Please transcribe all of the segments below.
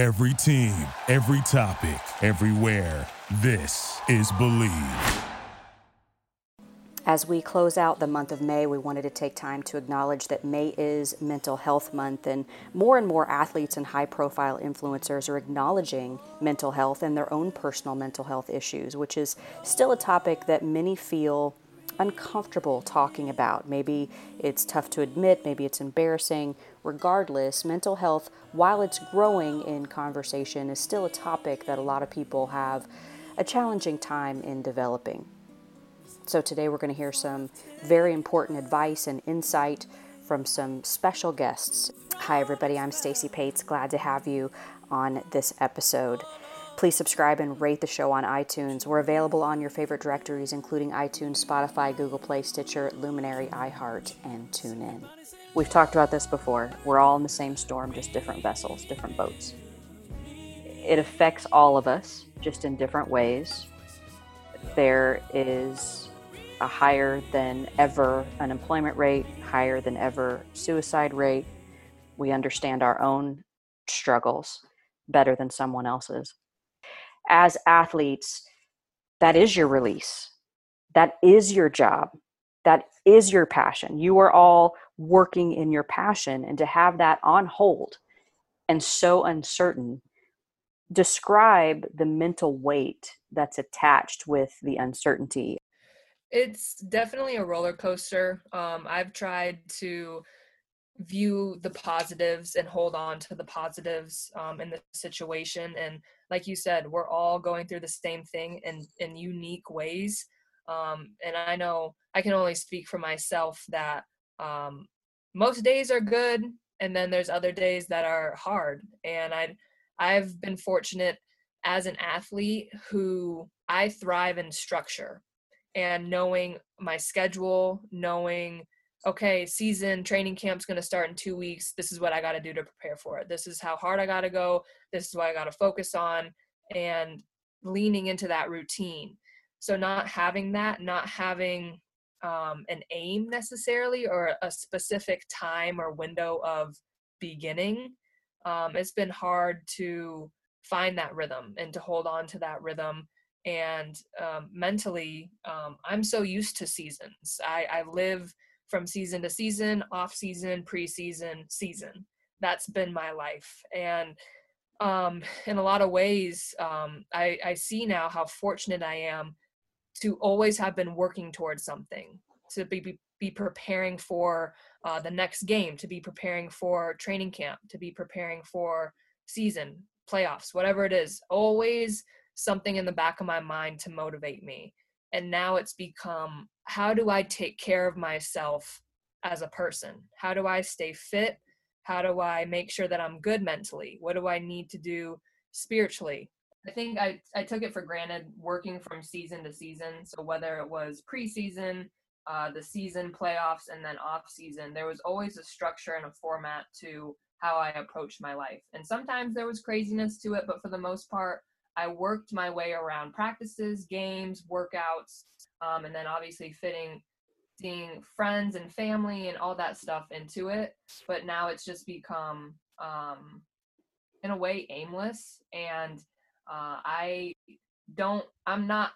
Every team, every topic, everywhere. This is Believe. As we close out the month of May, we wanted to take time to acknowledge that May is Mental Health Month, and more and more athletes and high profile influencers are acknowledging mental health and their own personal mental health issues, which is still a topic that many feel uncomfortable talking about. Maybe it's tough to admit, maybe it's embarrassing. Regardless, mental health, while it's growing in conversation, is still a topic that a lot of people have a challenging time in developing. So, today we're going to hear some very important advice and insight from some special guests. Hi, everybody. I'm Stacy Pates. Glad to have you on this episode. Please subscribe and rate the show on iTunes. We're available on your favorite directories, including iTunes, Spotify, Google Play, Stitcher, Luminary, iHeart, and TuneIn. We've talked about this before. We're all in the same storm, just different vessels, different boats. It affects all of us, just in different ways. There is a higher than ever unemployment rate, higher than ever suicide rate. We understand our own struggles better than someone else's as athletes, that is your release. That is your job. That is your passion. You are all working in your passion, and to have that on hold and so uncertain, describe the mental weight that's attached with the uncertainty. It's definitely a roller coaster. Um, I've tried to view the positives and hold on to the positives um, in the situation. And like you said, we're all going through the same thing in, in unique ways. Um, and I know I can only speak for myself that um, most days are good, and then there's other days that are hard. And I, I've been fortunate as an athlete who I thrive in structure and knowing my schedule, knowing okay, season training camp's going to start in two weeks. This is what I got to do to prepare for it. This is how hard I got to go. This is what I got to focus on and leaning into that routine. So, not having that, not having um, an aim necessarily or a specific time or window of beginning, um, it's been hard to find that rhythm and to hold on to that rhythm. And um, mentally, um, I'm so used to seasons. I, I live from season to season, off season, preseason, season. That's been my life. And um, in a lot of ways, um, I, I see now how fortunate I am to always have been working towards something, to be, be, be preparing for uh, the next game, to be preparing for training camp, to be preparing for season, playoffs, whatever it is. Always something in the back of my mind to motivate me. And now it's become how do i take care of myself as a person? How do i stay fit? How do i make sure that i'm good mentally? What do i need to do spiritually i think i, I took it for granted working from season to season so whether it was preseason uh, the season playoffs and then off season there was always a structure and a format to how i approached my life and sometimes there was craziness to it but for the most part I worked my way around practices, games, workouts, um, and then obviously fitting seeing friends and family and all that stuff into it. But now it's just become, um, in a way, aimless. And uh, I don't, I'm not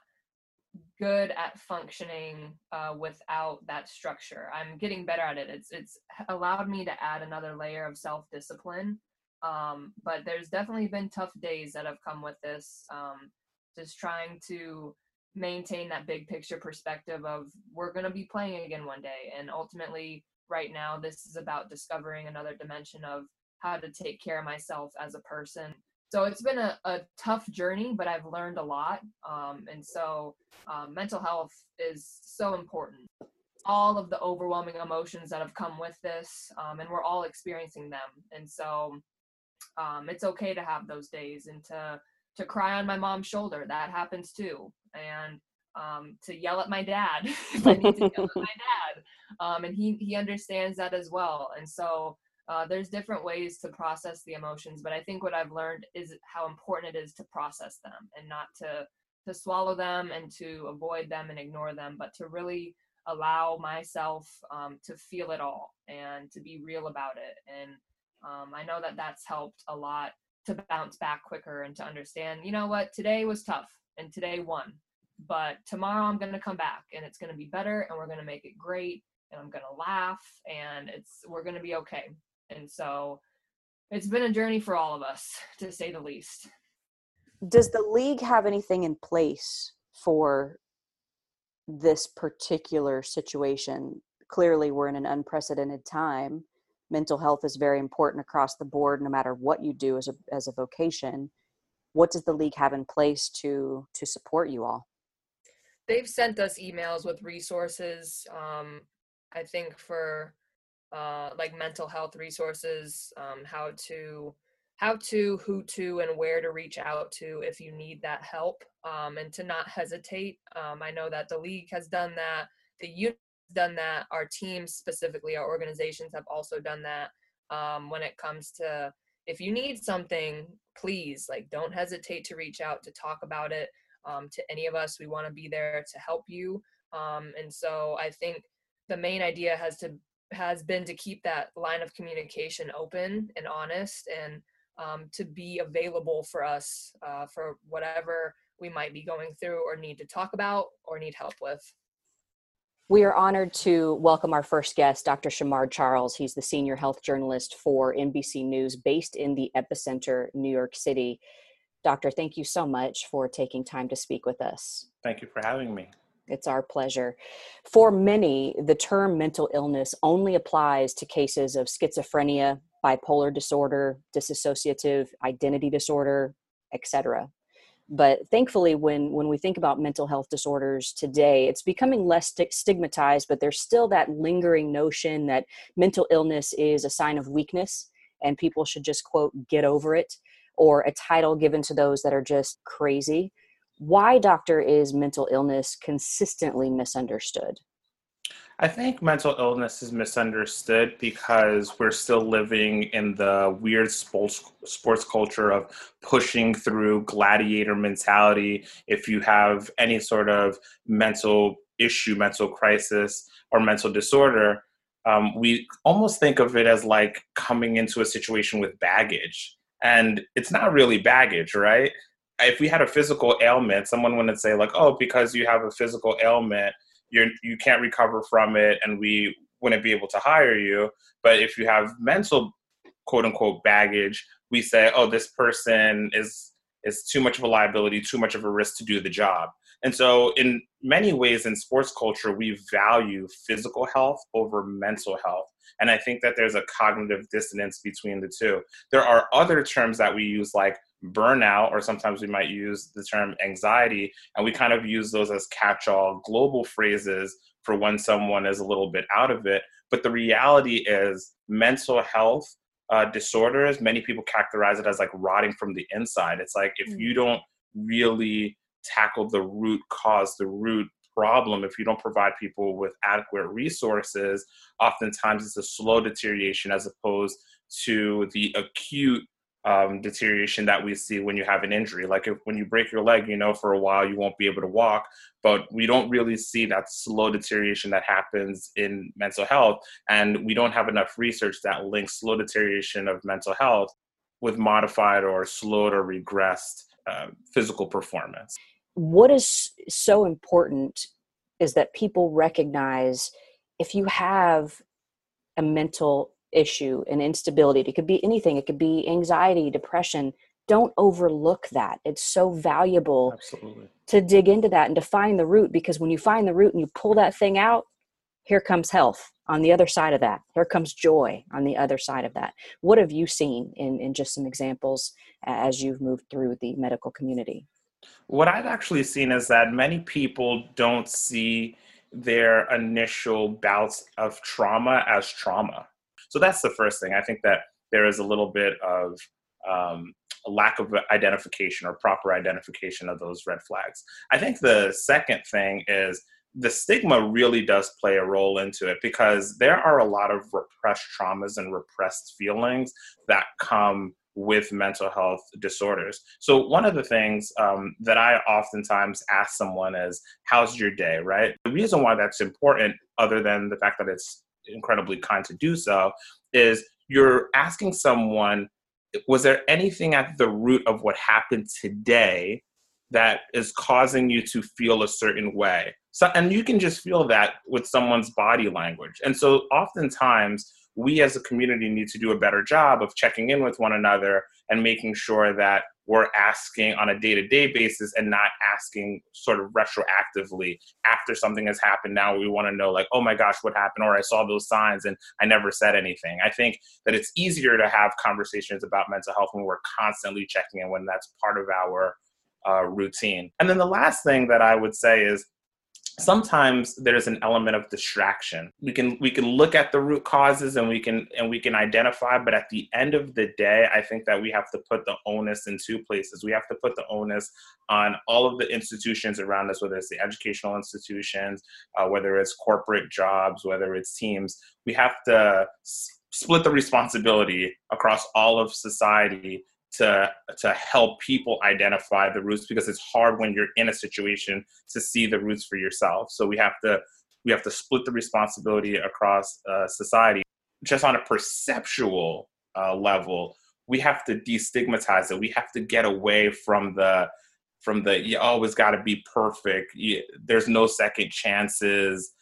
good at functioning uh, without that structure. I'm getting better at it. It's it's allowed me to add another layer of self discipline um, but there's definitely been tough days that have come with this. Um, just trying to maintain that big picture perspective of we're going to be playing again one day. And ultimately, right now, this is about discovering another dimension of how to take care of myself as a person. So it's been a, a tough journey, but I've learned a lot. Um, and so um, mental health is so important. All of the overwhelming emotions that have come with this, um, and we're all experiencing them. And so um, it's okay to have those days and to to cry on my mom's shoulder. That happens too. And um, to yell at my dad if I need to yell at my dad. Um, and he he understands that as well. And so uh, there's different ways to process the emotions but I think what I've learned is how important it is to process them and not to to swallow them and to avoid them and ignore them but to really allow myself um, to feel it all and to be real about it and um, I know that that's helped a lot to bounce back quicker and to understand, you know what, today was tough and today won. But tomorrow I'm going to come back and it's going to be better and we're going to make it great and I'm going to laugh and it's we're going to be okay. And so it's been a journey for all of us to say the least. Does the league have anything in place for this particular situation? Clearly, we're in an unprecedented time mental health is very important across the board no matter what you do as a as a vocation what does the league have in place to to support you all they've sent us emails with resources um, i think for uh, like mental health resources um, how to how to who to and where to reach out to if you need that help um, and to not hesitate um, i know that the league has done that the unit done that. Our teams, specifically, our organizations, have also done that. Um, when it comes to if you need something, please like don't hesitate to reach out to talk about it um, to any of us. We want to be there to help you. Um, and so I think the main idea has to has been to keep that line of communication open and honest and um, to be available for us uh, for whatever we might be going through or need to talk about or need help with. We are honored to welcome our first guest, Dr. Shamard Charles. He's the senior health journalist for NBC News based in the epicenter, New York City. Doctor, thank you so much for taking time to speak with us. Thank you for having me. It's our pleasure. For many, the term mental illness only applies to cases of schizophrenia, bipolar disorder, dissociative identity disorder, etc but thankfully when when we think about mental health disorders today it's becoming less st- stigmatized but there's still that lingering notion that mental illness is a sign of weakness and people should just quote get over it or a title given to those that are just crazy why doctor is mental illness consistently misunderstood I think mental illness is misunderstood because we're still living in the weird sports sports culture of pushing through gladiator mentality. If you have any sort of mental issue, mental crisis, or mental disorder, um, we almost think of it as like coming into a situation with baggage. And it's not really baggage, right? If we had a physical ailment, someone wouldn't say, like, oh, because you have a physical ailment, you're you can't recover from it and we wouldn't be able to hire you. But if you have mental quote unquote baggage we say oh this person is is too much of a liability too much of a risk to do the job. And so in many ways in sports culture we value physical health over mental health and i think that there's a cognitive dissonance between the two there are other terms that we use like burnout, or sometimes we might use the term anxiety, and we kind of use those as catch all global phrases for when someone is a little bit out of it. But the reality is, mental health uh, disorders, many people characterize it as like rotting from the inside. It's like if you don't really tackle the root cause, the root problem, if you don't provide people with adequate resources, oftentimes it's a slow deterioration as opposed to the acute um, deterioration that we see when you have an injury. Like if, when you break your leg, you know, for a while you won't be able to walk, but we don't really see that slow deterioration that happens in mental health. And we don't have enough research that links slow deterioration of mental health with modified or slowed or regressed uh, physical performance. What is so important is that people recognize if you have a mental issue and instability it could be anything it could be anxiety depression don't overlook that. It's so valuable Absolutely. to dig into that and to find the root because when you find the root and you pull that thing out here comes health on the other side of that. Here comes joy on the other side of that. What have you seen in, in just some examples as you've moved through the medical community what i've actually seen is that many people don't see their initial bouts of trauma as trauma so that's the first thing. I think that there is a little bit of um, a lack of identification or proper identification of those red flags. I think the second thing is the stigma really does play a role into it because there are a lot of repressed traumas and repressed feelings that come with mental health disorders. So, one of the things um, that I oftentimes ask someone is, How's your day, right? The reason why that's important, other than the fact that it's incredibly kind to do so is you're asking someone was there anything at the root of what happened today that is causing you to feel a certain way so and you can just feel that with someone's body language and so oftentimes we as a community need to do a better job of checking in with one another and making sure that we're asking on a day-to-day basis and not asking sort of retroactively. After something has happened now we want to know like oh my gosh what happened? or i saw those signs and i never said anything. I think that it's easier to have conversations about mental health when we're constantly checking in when that's part of our uh, routine. And then the last thing that i would say is sometimes there's an element of distraction. We can we can look at the root causes and we can and we can identify but at the end of the day i think that we have to put the onus in two places. We have to put the onus on all of the institutions around us whether it's the educational institutions uh, whether it's corporate jobs whether it's teams. We have to s- split the responsibility across all of society to to help people identify the roots because it's hard when you're in a situation to see the roots for yourself. So we have to we have to split the responsibility across uh, society. Just on a perceptual uh, level we have to destigmatize it. We have to get away from the from the you always got to be perfect. You, there's no second chances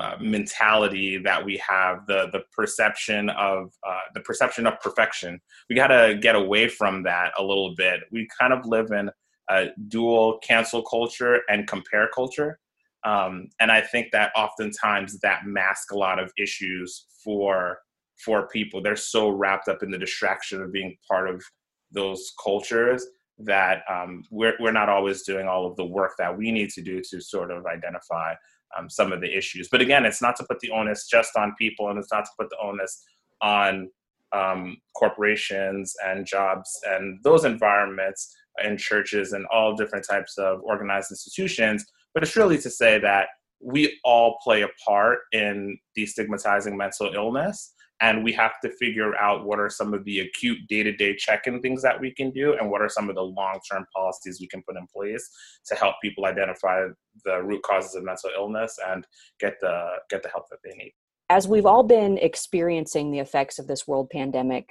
uh, mentality that we have the the perception of uh, the perception of perfection. We got to get away from that a little bit. We kind of live in a dual cancel culture and compare culture um, and i think that oftentimes that masks a lot of issues for for people. They're so wrapped up in the distraction of being part of those cultures that um, we're, we're not always doing all of the work that we need to do to sort of identify um, some of the issues. But again, it's not to put the onus just on people, and it's not to put the onus on um, corporations and jobs and those environments and churches and all different types of organized institutions. But it's really to say that we all play a part in destigmatizing mental illness and we have to figure out what are some of the acute day-to-day check-in things that we can do and what are some of the long-term policies we can put in place to help people identify the root causes of mental illness and get the get the help that they need. As we've all been experiencing the effects of this world pandemic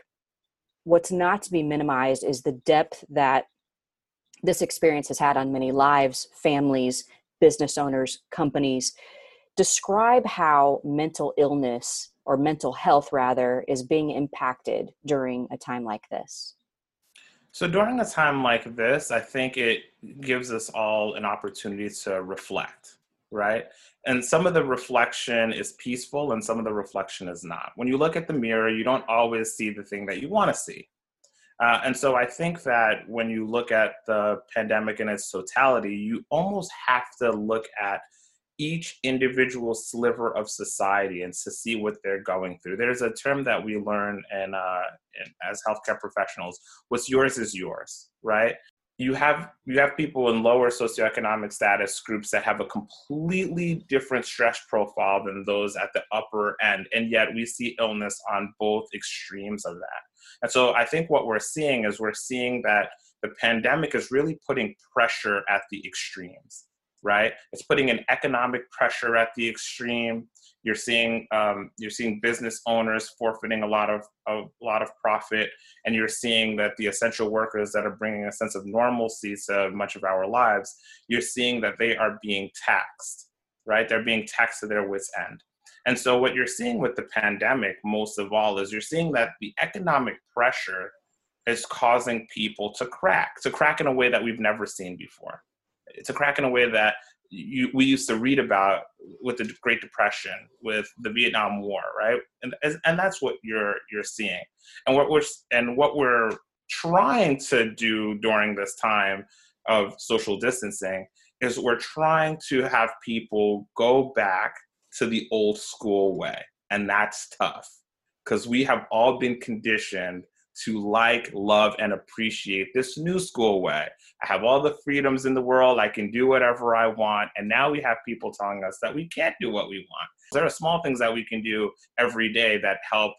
what's not to be minimized is the depth that this experience has had on many lives families business owners companies. Describe how mental illness or mental health rather is being impacted during a time like this? So during a time like this i think it gives us all an opportunity to reflect right? And some of the reflection is peaceful and some of the reflection is not. When you look at the mirror you don't always see the thing that you want to see. Uh, and so I think that when you look at the pandemic in its totality, you almost have to look at each individual sliver of society and to see what they're going through. There's a term that we learn in, uh, as healthcare professionals: "What's yours is yours." Right? You have you have people in lower socioeconomic status groups that have a completely different stress profile than those at the upper end, and yet we see illness on both extremes of that. And so I think what we're seeing is we're seeing that the pandemic is really putting pressure at the extremes right? It's putting an economic pressure at the extreme. You're seeing um, you're seeing business owners forfeiting a lot of a lot of profit, and you're seeing that the essential workers that are bringing a sense of normalcy to much of our lives, you're seeing that they are being taxed, right? They're being taxed to their wits end. And so, what you're seeing with the pandemic, most of all, is you're seeing that the economic pressure is causing people to crack, to crack in a way that we've never seen before it's a crack in a way that you, we used to read about with the Great Depression, with the Vietnam War, right? And and that's what you're you're seeing, and what we're and what we're trying to do during this time of social distancing is we're trying to have people go back to the old school way, and that's tough because we have all been conditioned to like, love, and appreciate this new school way. I have all the freedoms in the world. I can do whatever I want. And now we have people telling us that we can't do what we want. There are small things that we can do every day that help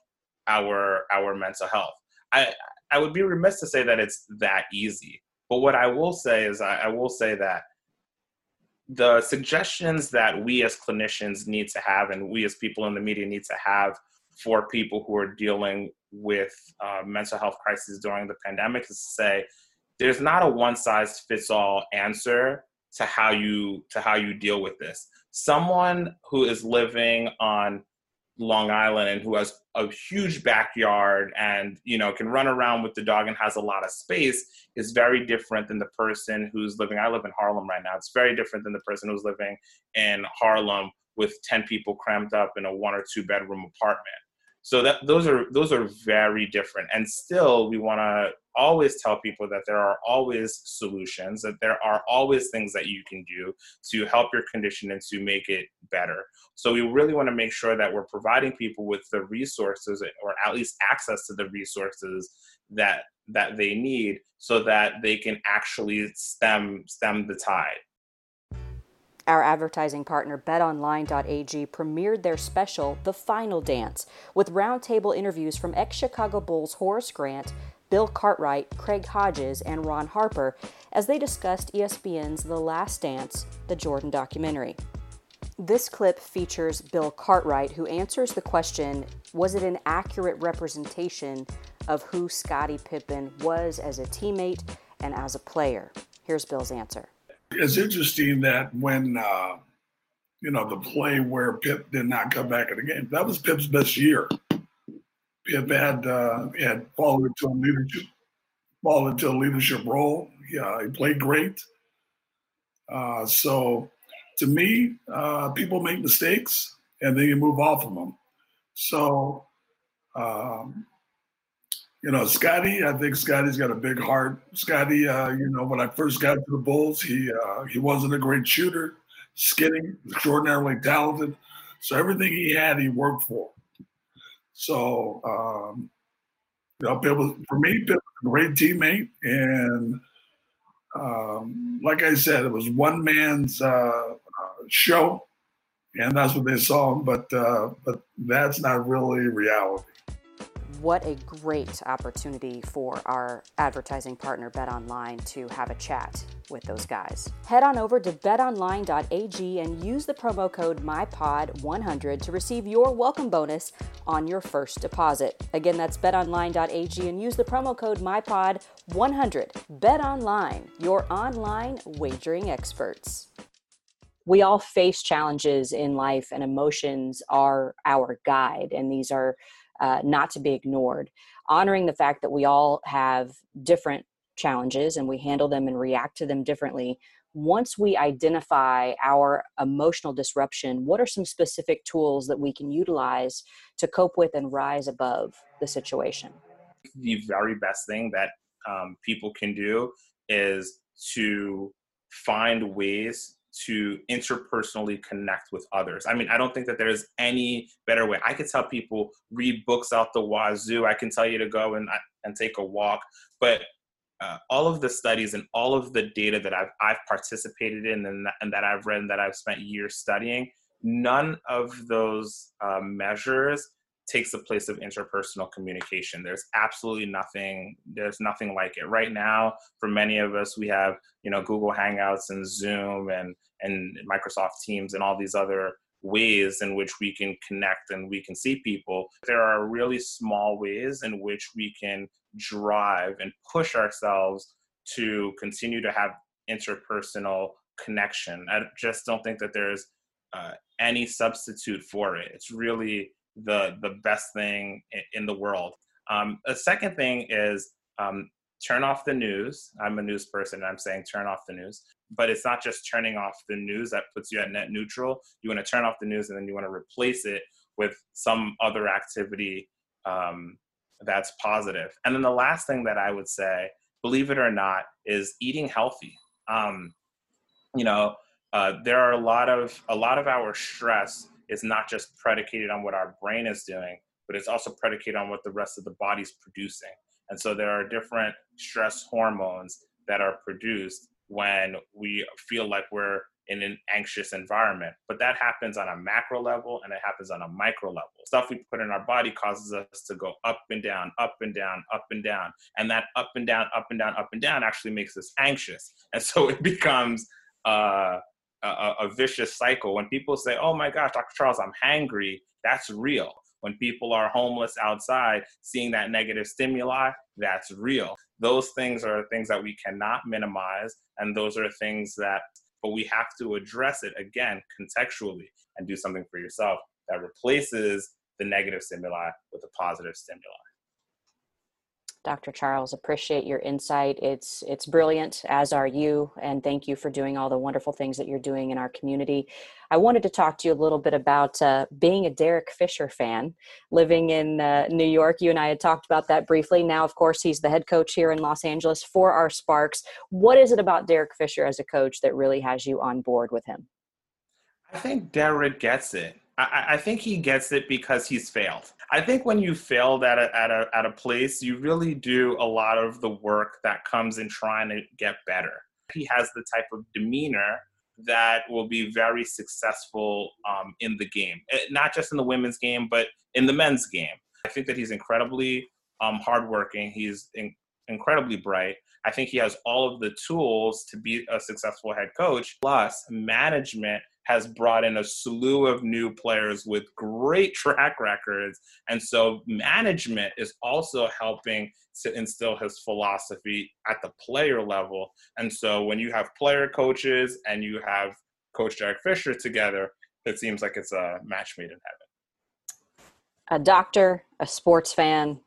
our our mental health. I I would be remiss to say that it's that easy. But what I will say is I, I will say that the suggestions that we as clinicians need to have and we as people in the media need to have for people who are dealing with uh, mental health crises during the pandemic is to say there's not a one size fits all answer to how you to how you deal with this someone who is living on Long Island and who has a huge backyard and you know can run around with the dog and has a lot of space is very different than the person who's living I live in Harlem right now. It's very different than the person who's living in Harlem with 10 people crammed up in a one or two bedroom apartment. So that those are those are very different and still we want to always tell people that there are always solutions, that there are always things that you can do to help your condition and to make it better. So we really want to make sure that we're providing people with the resources or at least access to the resources that that they need so that they can actually stem stem the tide. Our advertising partner betonline.ag premiered their special The Final Dance with roundtable interviews from ex-Chicago Bulls Horace Grant, Bill Cartwright, Craig Hodges, and Ron Harper as they discussed ESPN's The Last Dance, the Jordan documentary. This clip features Bill Cartwright, who answers the question Was it an accurate representation of who Scottie Pippen was as a teammate and as a player? Here's Bill's answer. It's interesting that when, uh, you know, the play where Pip did not come back in the game, that was Pip's best year. Pip had uh, had fallen into a leadership fallen into a leadership role. Yeah, he played great. Uh, so, to me, uh, people make mistakes and then you move off of them. So, um, you know, Scottie, I think Scottie's got a big heart. Scottie, uh, you know, when I first got to the Bulls, he uh, he wasn't a great shooter, skinny, extraordinarily talented. So everything he had, he worked for. So, um, you know, Bill was, for me, was a great teammate. And um, like I said, it was one man's uh, show, and that's what they saw. But uh, but that's not really reality what a great opportunity for our advertising partner Bet Online to have a chat with those guys. Head on over to betonline.ag and use the promo code MyPod100 to receive your welcome bonus on your first deposit. Again, that's betonline.ag and use the promo code MyPod100. BetOnline, your online wagering experts. We all face challenges in life, and emotions are our guide, and these are uh, not to be ignored. Honoring the fact that we all have different challenges and we handle them and react to them differently. Once we identify our emotional disruption, what are some specific tools that we can utilize to cope with and rise above the situation? The very best thing that um, people can do is to find ways to interpersonally connect with others. I mean, I don't think that there's any better way. I could tell people read books out the wazoo. I can tell you to go and and take a walk, but uh, all of the studies and all of the data that I've I've participated in and that, and that I've read and that I've spent years studying, none of those uh, measures takes the place of interpersonal communication. There's absolutely nothing. There's nothing like it right now. For many of us, we have you know Google Hangouts and Zoom and and Microsoft Teams and all these other ways in which we can connect and we can see people. There are really small ways in which we can drive and push ourselves to continue to have interpersonal connection. I just don't think that there's uh, any substitute for it. It's really the the best thing in the world. Um, a second thing is um, turn off the news. I'm a news person. I'm saying turn off the news, but it's not just turning off the news that puts you at net neutral. You want to turn off the news and then you want to replace it with some other activity um, that's positive. And then the last thing that I would say, believe it or not, is eating healthy. Um, you know, uh, there are a lot of a lot of our stress is not just predicated on what our brain is doing, but it's also predicated on what the rest of the body's producing. And so there are different stress hormones that are produced when we feel like we're in an anxious environment. But that happens on a macro level and it happens on a micro level. Stuff we put in our body causes us to go up and down, up and down, up and down. And that up and down, up and down, up and down actually makes us anxious. And so it becomes uh, a, a, vicious cycle. When people say, "Oh my gosh, Dr. Charles, I'm hangry," that's real. When people are homeless outside, seeing that negative stimuli, that's real. Those things are things that we cannot minimize, and those are things that, but we have to address it again contextually and do something for yourself that replaces the negative stimuli with a positive stimuli. Dr. Charles, appreciate your insight. It's it's brilliant, as are you, and thank you for doing all the wonderful things that you're doing in our community. I wanted to talk to you a little bit about uh, being a Derek Fisher fan, living in uh, New York. You and I had talked about that briefly. Now, of course, he's the head coach here in Los Angeles for our Sparks. What is it about Derek Fisher as a coach that really has you on board with him? I think Derek gets it. I, I think he gets it because he's failed. I think when you failed at a, at a at a place, you really do a lot of the work that comes in trying to get better. He has the type of demeanor that will be very successful um, in the game, eh, not just in the women's game, but in the men's game. I think that he's incredibly um, hardworking. He's in, incredibly bright. I think he has all of the tools to be a successful head coach. Plus, management has brought in a slew of new players with great track records. And so management is also helping to instill his philosophy at the player level. And so when you have player coaches and you have Coach Derek Fisher together, it seems like it's a match made in heaven. A doctor, a sports fan,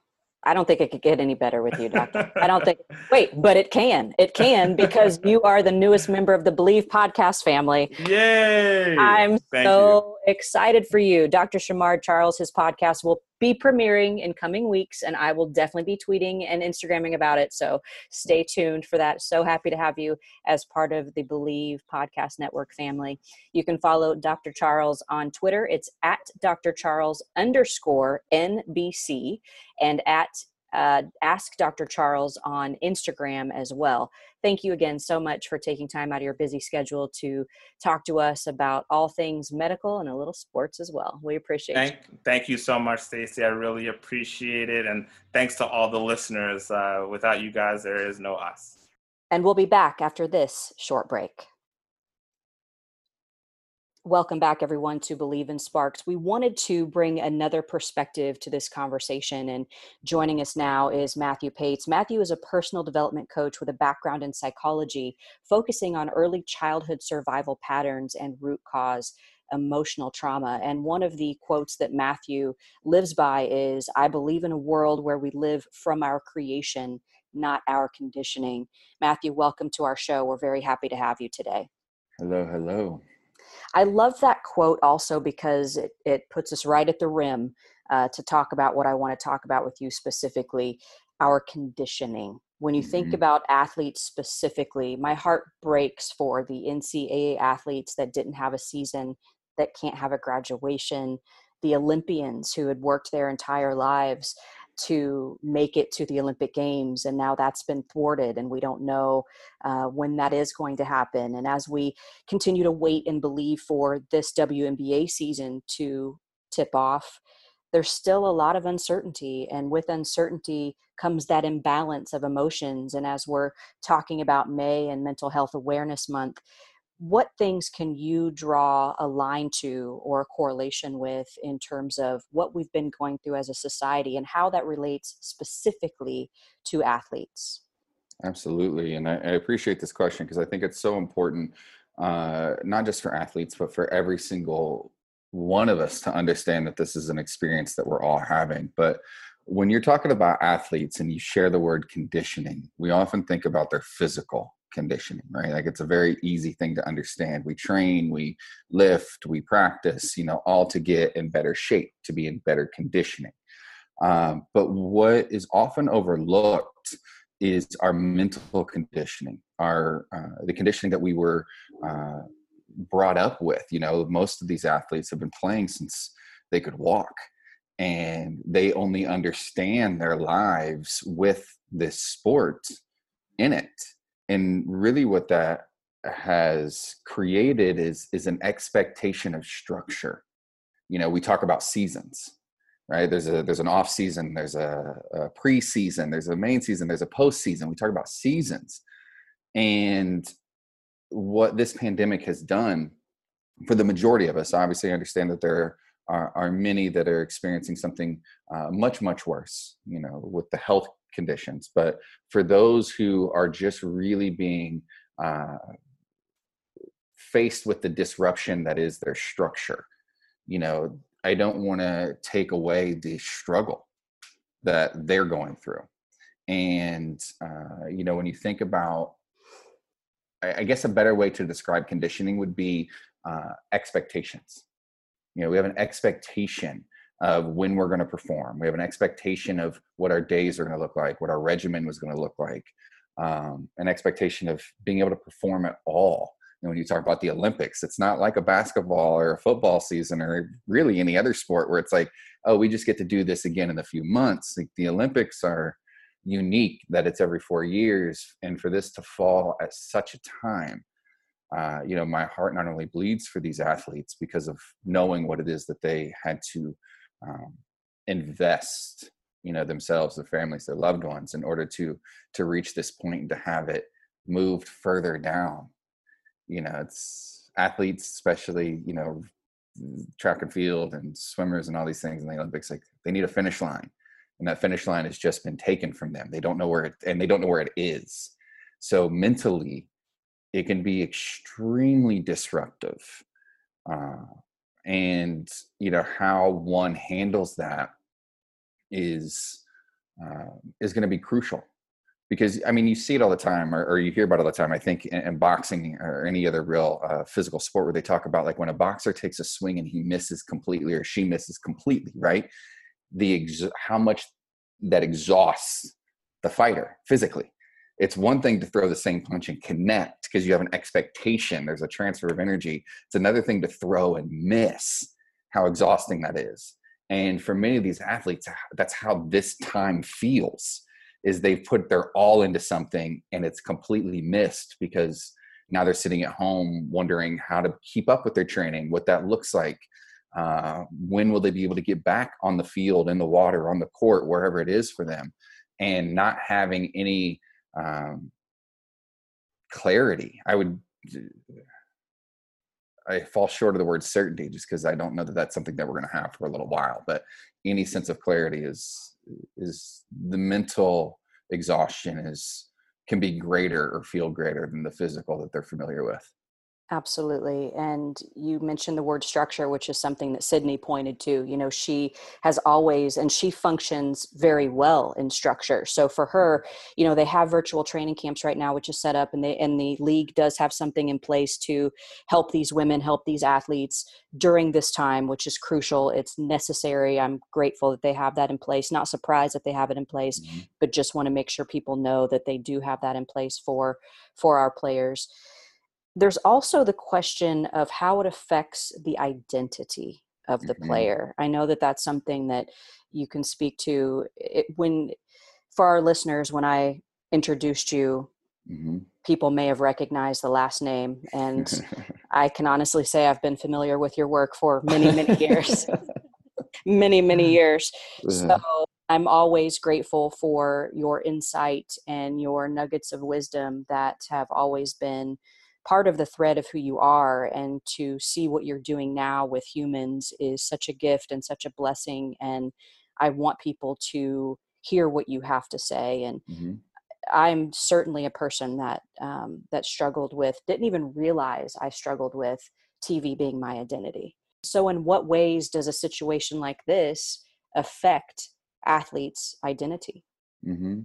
I don't think it could get any better with you, doctor. I don't think, wait, but it can. It can because you are the newest member of the Believe podcast family. Yay! I'm Thank so you. excited for you. Dr. Shamard Charles, his podcast will be premiering in coming weeks, and I will definitely be tweeting and Instagramming about it. So stay tuned for that. So happy to have you as part of the Believe Podcast Network family. You can follow Dr. Charles on Twitter. It's at Dr. Charles underscore NBC and at uh, Ask Dr. Charles on Instagram as well. Thank you again so much for taking time out of your busy schedule to talk to us about all things medical and a little sports as well. We appreciate thank, you. Thank you so much, Stacy. I really appreciate it. And thanks to all the listeners. Uh, without you guys, there is no us. And we'll be back after this short break. Welcome back, everyone, to Believe in Sparks. We wanted to bring another perspective to this conversation, and joining us now is Matthew Pates. Matthew is a personal development coach with a background in psychology, focusing on early childhood survival patterns and root cause emotional trauma. And one of the quotes that Matthew lives by is I believe in a world where we live from our creation, not our conditioning. Matthew, welcome to our show. We're very happy to have you today. Hello, hello. I love that quote also because it, it puts us right at the rim uh, to talk about what I want to talk about with you specifically our conditioning. When you mm-hmm. think about athletes specifically, my heart breaks for the NCAA athletes that didn't have a season, that can't have a graduation, the Olympians who had worked their entire lives to make it to the Olympic Games, and now that's been thwarted, and we don't know uh, when that is going to happen. And as we continue to wait and believe for this WNBA season to tip off, there's still a lot of uncertainty, and with uncertainty comes that imbalance of emotions. And as we're talking about May and Mental Health Awareness Month, what things can you draw a line to or a correlation with in terms of what we've been going through as a society and how that relates specifically to athletes? Absolutely. And I, I appreciate this question because I think it's so important, uh, not just for athletes, but for every single one of us to understand that this is an experience that we're all having. But when you're talking about athletes and you share the word conditioning, we often think about their physical conditioning, right? Like it's a very easy thing to understand. We train, we lift, we practice, you know, all to get in better shape, to be in better conditioning. Um, but what is often overlooked is our mental conditioning, our uh, the conditioning that we were uh, brought up with. You know, most of these athletes have been playing since they could walk, and they only understand their lives with this sport in it and really what that has created is is an expectation of structure. You know we talk about seasons right? There's a there's an off season there's a, a pre-season there's a main season there's a post season we talk about seasons. And what this pandemic has done for the majority of us obviously i understand that there are, are many that are experiencing something uh, much much worse you know with the health conditions but for those who are just really being uh, faced with the disruption that is their structure you know i don't want to take away the struggle that they're going through. And uh, you know when you think about I, guess a better way to describe conditioning would be uh, expectations. You know we have an expectation of when we're going to perform. We have an expectation of what our days are going to look like what our regimen was going to look like um, an expectation of being able to perform at all. Know, when you talk about the olympics it's not like a basketball or a football season or really any other sport where it's like oh we just get to do this again in a few months. Like the olympics are unique that it's every four years and for this to fall at such a time uh, you know my heart not only bleeds for these athletes because of knowing what it is that they had to um, invest you know themselves their families their loved ones in order to to reach this point and to have it moved further down. You know it's athletes especially you know track and field and swimmers and all these things in the olympics like they need a finish line and that finish line has just been taken from them. They don't know where it and they don't know where it is. So mentally it can be extremely disruptive uh, and you know how one handles that is uh, is going to be crucial. Because i mean you see it all the time or, or, you hear about it all the time i think in, in boxing or any other real uh, physical sport where they talk about like when a boxer takes a swing and he misses completely or she misses completely right? The ex- how much that exhausts the fighter physically it's one thing to throw the same punch and connect because you have an expectation there's a transfer of energy. It's another thing to throw and miss how exhausting that is. And for many of these athletes that's how this time feels is they've put their all into something and it's completely missed because now they're sitting at home wondering how to keep up with their training what that looks like uh, when will they be able to get back on the field in the water on the court wherever it is for them and not having any um, clarity. I would I fall short of the word certainty just because I don't know that that's something that we're going to have for a little while. But any sense of clarity is is the mental exhaustion is can be greater or feel greater than the physical that they're familiar with. Absolutely. And you mentioned the word structure, which is something that Sydney pointed to. You know, she has always, and she functions very well in structure. So for her, you know, they have virtual training camps right now, which is set up, and they and the league does have something in place to help these women, help these athletes during this time, which is crucial. It's necessary. I'm grateful that they have that in place. Not surprised that they have it in place, mm-hmm. but just want to make sure people know that they do have that in place for for our players there's also the question of how it affects the identity of the mm-hmm. player. I know that that's something that you can speak to. It, when for our listeners, when I introduced you, mm-hmm. people may have recognized the last name, and I can honestly say I've been familiar with your work for many, many years, many, many years. So I'm always grateful for your insight and your nuggets of wisdom that have always been part of the thread of who you are and to see what you're doing now with humans is such a gift and such a blessing and i want people to hear what you have to say and mm-hmm. i'm certainly a person that um, that struggled with didn't even realize i struggled with tv being my identity. So in what ways does a situation like this affect athletes identity? Mm-hmm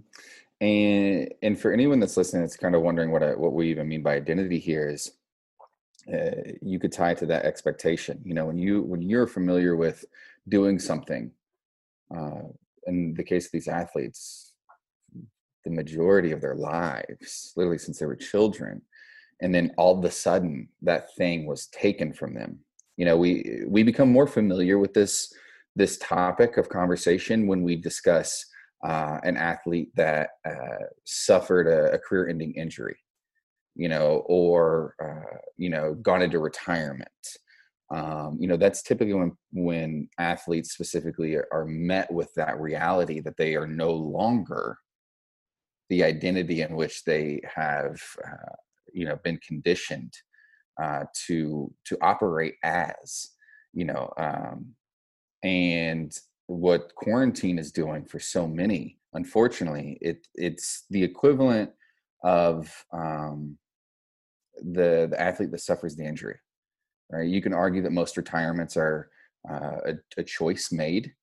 and and for anyone that's listening that's kind of wondering what I, what we even mean by identity here is uh, you could tie to that expectation you know when you when you're familiar with doing something uh, in the case of these athletes the majority of their lives literally since they were children and then all of a sudden that thing was taken from them. You know we we become more familiar with this this topic of conversation when we discuss uh, an athlete that uh, suffered a, a, career-ending injury, you know, or uh, you know, gone into retirement. Um, you know, that's typically when when athletes specifically are, are, met with that reality that they are no longer the identity in which they have, uh, you know, been conditioned uh, to to operate as. You know, um, and what quarantine is doing for so many. Unfortunately it it's the equivalent of um, the the athlete that suffers the injury right? You can argue that most retirements are uh, a, a choice made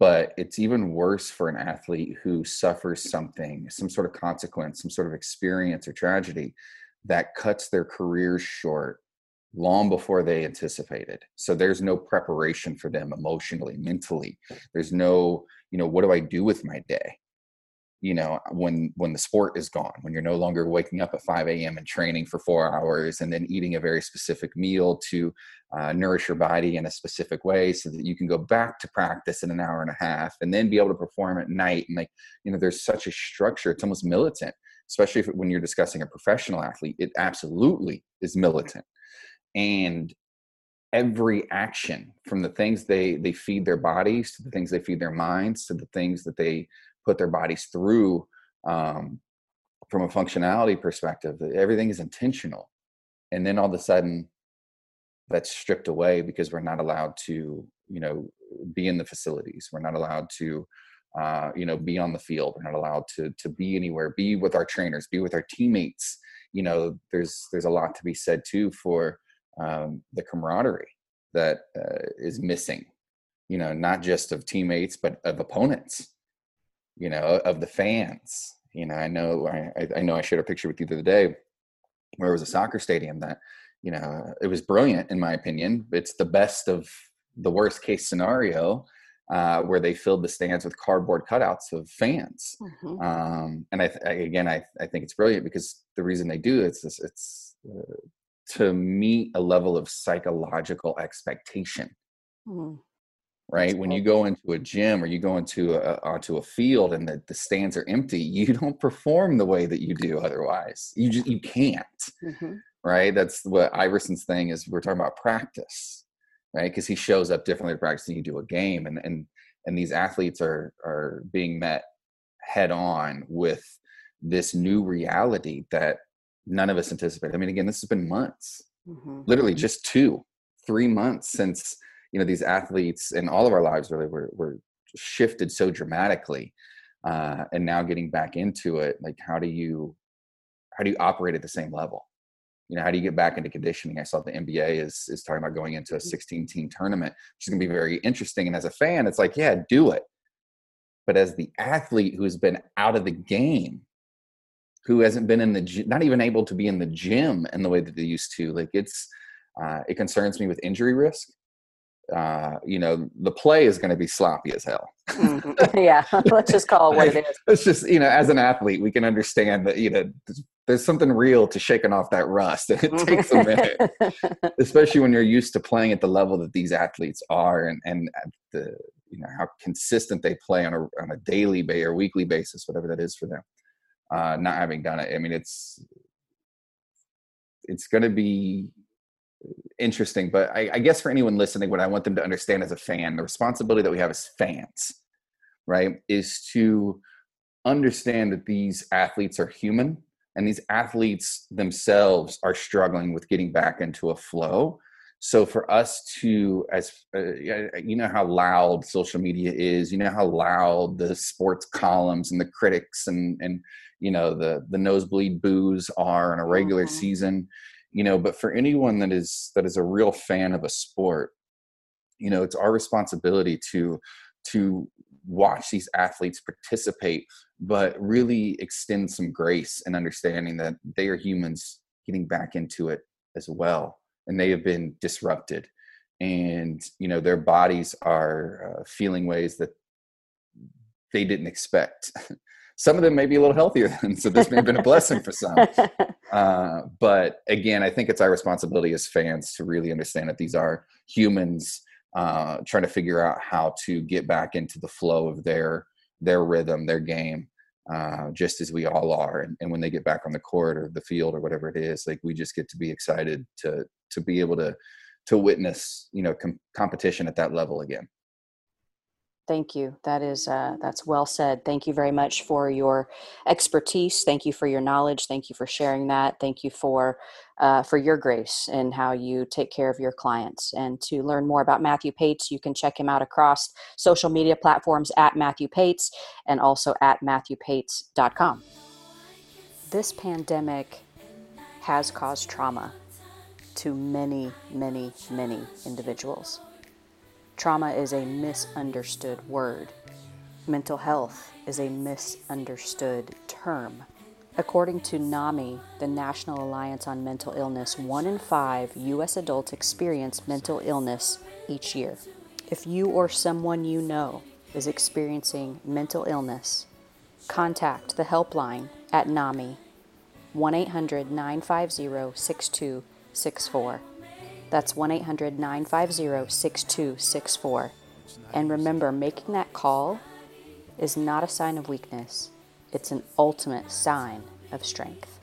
but it's even worse for an athlete who suffers something some sort of consequence some sort of experience or tragedy that cuts their careers short long before they anticipated. So there's no preparation for them emotionally mentally. There's no you know what do i do with my day? You know when when the sport is gone when you're no longer waking up at 5 a.m and training for four hours and then eating a very specific meal to uh, nourish your body in a specific way so that you can go back to practice in an hour and a half and then be able to perform at night and like you know there's such a structure. It's almost militant especially if, when you're discussing a professional athlete it absolutely is militant and every action from the things they they feed their bodies to the things they feed their minds to the things that they put their bodies through um, from a functionality perspective everything is intentional. And then all of a sudden that's stripped away because we're not allowed to you know be in the facilities. We're not allowed to uh, you know be on the field. We're not allowed to to be anywhere be with our trainers be with our teammates. You know there's there's a lot to be said too for um, the camaraderie that uh, is missing you know not just of teammates but of opponents you know of the fans. You know i know i i know i shared a picture with you the other day where it was a soccer stadium that you know it was brilliant in my opinion. It's the best of the worst case scenario uh, where they filled the stands with cardboard cutouts of fans. Mm-hmm. um, and I, I, again I, I think it's brilliant because the reason they do it, it's it's uh, to meet a level of psychological expectation. Mm-hmm. right? When you go into a gym or you go into a onto a field and the, the stands are empty you don't perform the way that you do otherwise. You just you can't. Mm-hmm. right? That's what iverson's thing is we're talking about practice right? Because he shows up differently to practice than you do a game and and and these athletes are are being met head on with this new reality that none of us anticipated i mean again this has been months mm-hmm. literally just two three months since you know these athletes in all of our lives really were, were shifted so dramatically uh, and now getting back into it like how do you how do you operate at the same level you know how do you get back into conditioning i saw the nba is is talking about going into a mm. 16 team tournament which is going to be very interesting and as a fan it's like yeah do it but as the athlete who's been out of the game who hasn't been in the not even able to be in the gym in the way that they used to like it's uh, it concerns me with injury risk uh, you know, the play is going to be sloppy as hell. mm-hmm. Yeah, let's just call it what it is. It's just, you know, as an athlete, we can understand that, you know, there's something real to shaking off that rust, and it takes a minute, especially when you're used to playing at the level that these athletes are, and and the you know how consistent they play on a on a daily bay or weekly basis, whatever that is for them. Uh, not having done it, I mean, it's it's going to be interesting. But I, I, guess for anyone listening, what I want them to understand as a fan, the responsibility that we have as fans, right, is to understand that these athletes are human and these athletes themselves are struggling with getting back into a flow. So for us to, as uh, you know, how loud social media is, you know how loud the sports columns and the critics and and you know the the nosebleed boos are in a regular mm-hmm. season you know but for anyone that is that is a real fan of a sport you know it's our responsibility to to watch these athletes participate but really extend some grace and understanding that they are humans getting back into it as well and they have been disrupted and you know their bodies are uh, feeling ways that they didn't expect some of them may be a little healthier than so this may have been a blessing for some. Uh, but again i think it's our responsibility as fans to really understand that these are humans uh, trying to figure out how to get back into the flow of their their rhythm their game uh, just as we all are. And, and when they get back on the court or the field or whatever it is like we just get to be excited to to be able to to witness you know com- competition at that level again Thank you. That is uh, that's well said. Thank you very much for your expertise. Thank you for your knowledge. Thank you for sharing that. Thank you for uh, for your grace and how you take care of your clients. And to learn more about Matthew Pates, you can check him out across social media platforms at Matthew Pates and also at MatthewPates.com. This pandemic has caused trauma to many, many, many individuals. Trauma is a misunderstood word. Mental health is a misunderstood term. According to NAMI, the National Alliance on Mental Illness, one in five U.S. adults experience mental illness each year. If you or someone you know is experiencing mental illness, contact the helpline at NAMI 1 800 950 6264. That's 1 800 950 6264. And remember, making that call is not a sign of weakness, it's an ultimate sign of strength.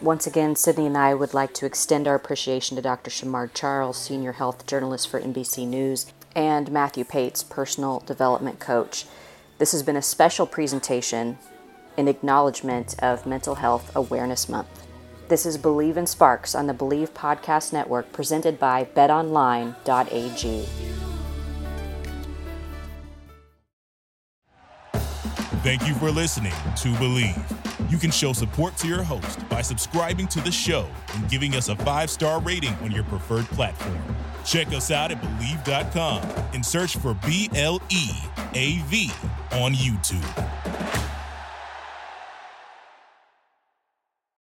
Once again, Sydney and I would like to extend our appreciation to Dr. Shamard Charles, Senior Health Journalist for NBC News, and Matthew Pates, Personal Development Coach. This has been a special presentation in acknowledgement of Mental Health Awareness Month. This is Bleav in Sparks on the Bleav Podcast Network presented by betonline.ag. Thank you for listening to Bleav. You can show support to your host by subscribing to the show and giving us a five star rating on your preferred platform. Check us out at Bleav.com and search for B L E A V on YouTube.